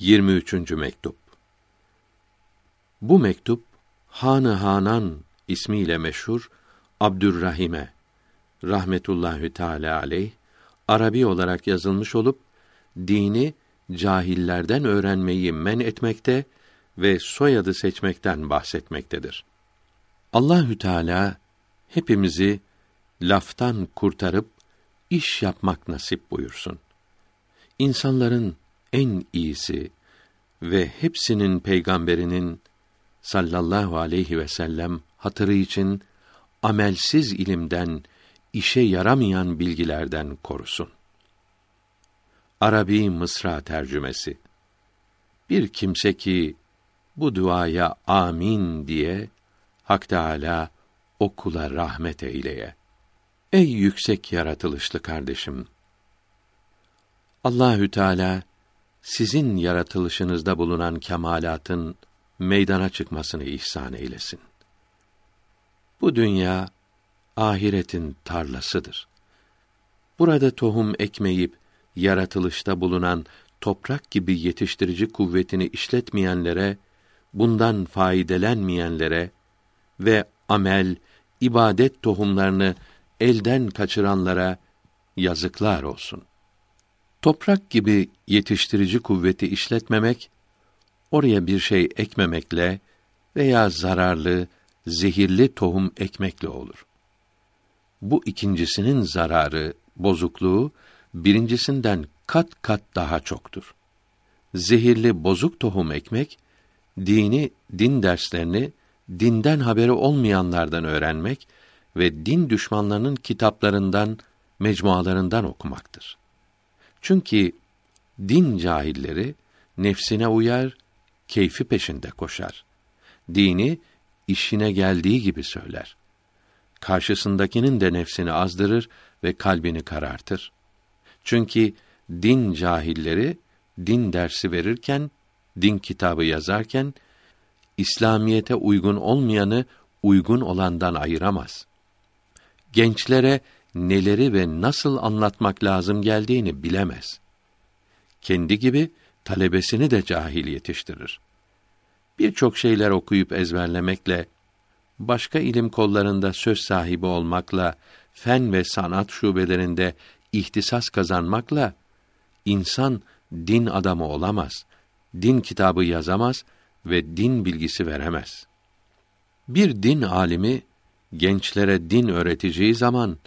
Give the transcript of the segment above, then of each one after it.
23. mektup. Bu mektup Hanı Hanan ismiyle meşhur Abdürrahim'e rahmetullahi teala aleyh Arabi olarak yazılmış olup dini cahillerden öğrenmeyi men etmekte ve soyadı seçmekten bahsetmektedir. Allahü Teala hepimizi laftan kurtarıp iş yapmak nasip buyursun. İnsanların en iyisi ve hepsinin peygamberinin sallallahu aleyhi ve sellem hatırı için amelsiz ilimden, işe yaramayan bilgilerden korusun. Arabi Mısra tercümesi Bir kimse ki bu duaya amin diye Hak Teâlâ o rahmet eyleye. Ey yüksek yaratılışlı kardeşim! Allahü Teala sizin yaratılışınızda bulunan kemalatın meydana çıkmasını ihsan eylesin. Bu dünya ahiretin tarlasıdır. Burada tohum ekmeyip yaratılışta bulunan toprak gibi yetiştirici kuvvetini işletmeyenlere, bundan faydelenmeyenlere ve amel, ibadet tohumlarını elden kaçıranlara yazıklar olsun. Toprak gibi yetiştirici kuvveti işletmemek, oraya bir şey ekmemekle veya zararlı, zehirli tohum ekmekle olur. Bu ikincisinin zararı, bozukluğu birincisinden kat kat daha çoktur. Zehirli bozuk tohum ekmek, dini, din derslerini dinden haberi olmayanlardan öğrenmek ve din düşmanlarının kitaplarından, mecmualarından okumaktır. Çünkü din cahilleri nefsine uyar, keyfi peşinde koşar. Dini işine geldiği gibi söyler. Karşısındakinin de nefsini azdırır ve kalbini karartır. Çünkü din cahilleri din dersi verirken, din kitabı yazarken İslamiyete uygun olmayanı uygun olandan ayıramaz. Gençlere neleri ve nasıl anlatmak lazım geldiğini bilemez. Kendi gibi talebesini de cahil yetiştirir. Birçok şeyler okuyup ezberlemekle, başka ilim kollarında söz sahibi olmakla, fen ve sanat şubelerinde ihtisas kazanmakla insan din adamı olamaz. Din kitabı yazamaz ve din bilgisi veremez. Bir din alimi gençlere din öğreteceği zaman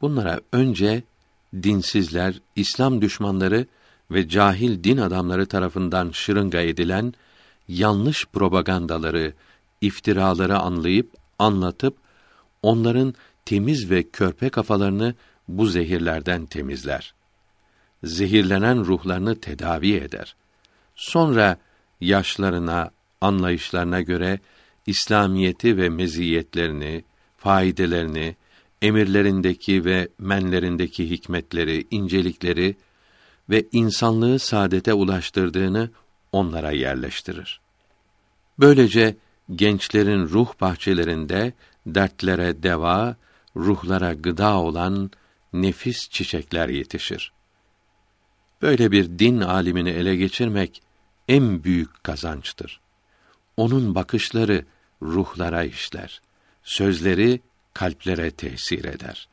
bunlara önce dinsizler, İslam düşmanları ve cahil din adamları tarafından şırınga edilen yanlış propagandaları, iftiraları anlayıp anlatıp onların temiz ve körpe kafalarını bu zehirlerden temizler. Zehirlenen ruhlarını tedavi eder. Sonra yaşlarına, anlayışlarına göre İslamiyeti ve meziyetlerini, faydelerini, emirlerindeki ve menlerindeki hikmetleri, incelikleri ve insanlığı saadete ulaştırdığını onlara yerleştirir. Böylece gençlerin ruh bahçelerinde dertlere deva, ruhlara gıda olan nefis çiçekler yetişir. Böyle bir din alimini ele geçirmek en büyük kazançtır. Onun bakışları ruhlara işler, sözleri kalplere tesir eder.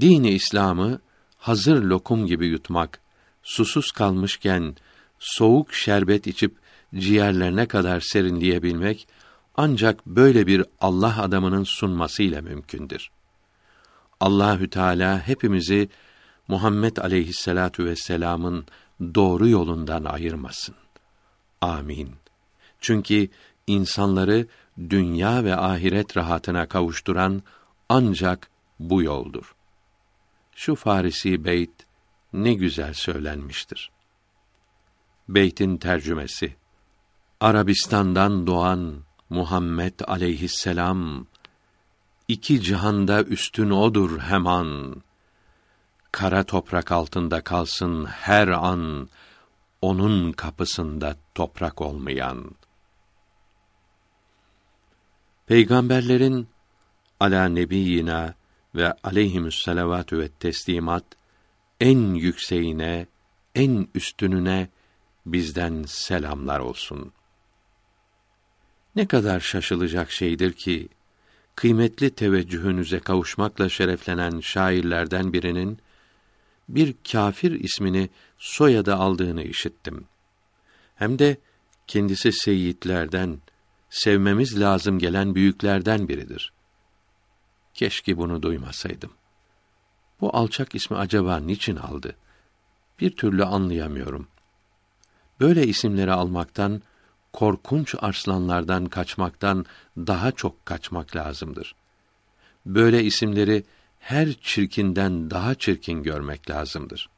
Dini İslam'ı hazır lokum gibi yutmak, susuz kalmışken soğuk şerbet içip ciğerlerine kadar serinleyebilmek ancak böyle bir Allah adamının sunmasıyla mümkündür. Allahü Teala hepimizi Muhammed aleyhisselatu vesselam'ın doğru yolundan ayırmasın. Amin. Çünkü insanları dünya ve ahiret rahatına kavuşturan ancak bu yoldur. Şu Farisi beyt ne güzel söylenmiştir. Beytin tercümesi Arabistan'dan doğan Muhammed aleyhisselam iki cihanda üstün odur heman. Kara toprak altında kalsın her an onun kapısında toprak olmayan. Peygamberlerin ala nebiyina ve aleyhimüs salavatü ve teslimat en yükseğine, en üstününe bizden selamlar olsun. Ne kadar şaşılacak şeydir ki kıymetli teveccühünüze kavuşmakla şereflenen şairlerden birinin bir kafir ismini soyadı aldığını işittim. Hem de kendisi seyitlerden, sevmemiz lazım gelen büyüklerden biridir. Keşke bunu duymasaydım. Bu alçak ismi acaba niçin aldı? Bir türlü anlayamıyorum. Böyle isimleri almaktan, korkunç arslanlardan kaçmaktan daha çok kaçmak lazımdır. Böyle isimleri her çirkinden daha çirkin görmek lazımdır.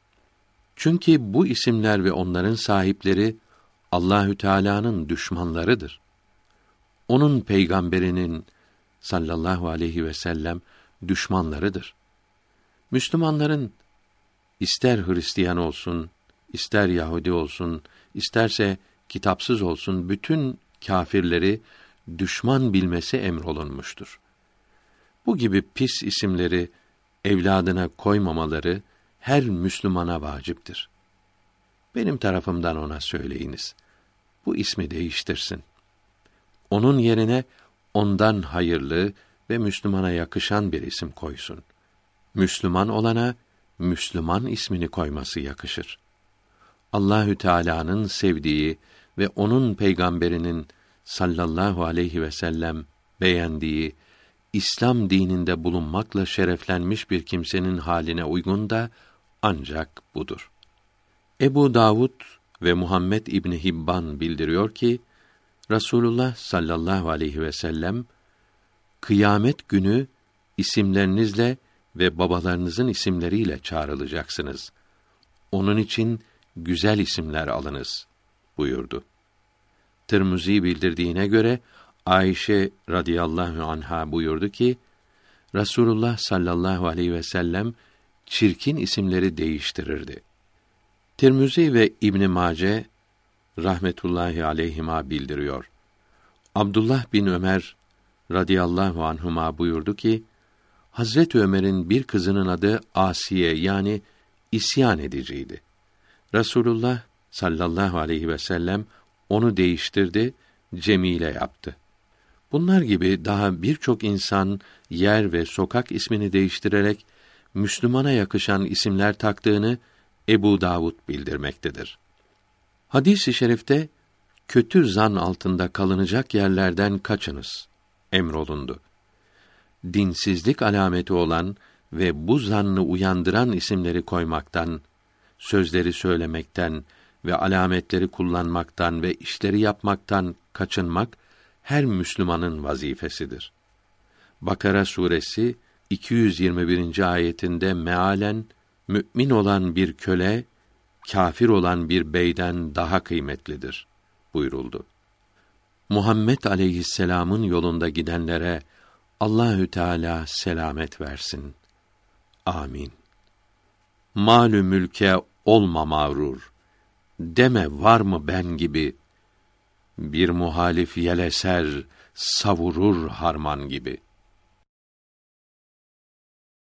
Çünkü bu isimler ve onların sahipleri Allahü Teala'nın düşmanlarıdır. Onun peygamberinin sallallahu aleyhi ve sellem düşmanlarıdır. Müslümanların ister Hristiyan olsun, ister Yahudi olsun, isterse kitapsız olsun bütün kâfirleri düşman bilmesi emrolunmuştur. Bu gibi pis isimleri evladına koymamaları her Müslümana vaciptir. Benim tarafımdan ona söyleyiniz. Bu ismi değiştirsin. Onun yerine ondan hayırlı ve Müslümana yakışan bir isim koysun. Müslüman olana Müslüman ismini koyması yakışır. Allahü Teala'nın sevdiği ve onun peygamberinin sallallahu aleyhi ve sellem beğendiği İslam dininde bulunmakla şereflenmiş bir kimsenin haline uygun da ancak budur. Ebu Davud ve Muhammed İbni Hibban bildiriyor ki Rasulullah sallallahu aleyhi ve sellem kıyamet günü isimlerinizle ve babalarınızın isimleriyle çağrılacaksınız. Onun için güzel isimler alınız buyurdu. Tirmizi bildirdiğine göre Ayşe radıyallahu anha buyurdu ki Rasulullah sallallahu aleyhi ve sellem çirkin isimleri değiştirirdi. Tirmizi ve İbn Mace rahmetullahi aleyhima bildiriyor. Abdullah bin Ömer radıyallahu anhuma buyurdu ki Hazret Ömer'in bir kızının adı Asiye yani isyan ediciydi. Resulullah sallallahu aleyhi ve sellem onu değiştirdi, Cemile yaptı. Bunlar gibi daha birçok insan yer ve sokak ismini değiştirerek Müslümana yakışan isimler taktığını Ebu Davud bildirmektedir. Hadis-i şerifte kötü zan altında kalınacak yerlerden kaçınız emrolundu. Dinsizlik alameti olan ve bu zannı uyandıran isimleri koymaktan, sözleri söylemekten ve alametleri kullanmaktan ve işleri yapmaktan kaçınmak her Müslümanın vazifesidir. Bakara suresi 221. ayetinde mealen mümin olan bir köle kafir olan bir beyden daha kıymetlidir buyuruldu. Muhammed aleyhisselam'ın yolunda gidenlere Allahü Teala selamet versin. Amin. Malü mülke olma mağrur. Deme var mı ben gibi bir muhalif yeleser, savurur harman gibi.''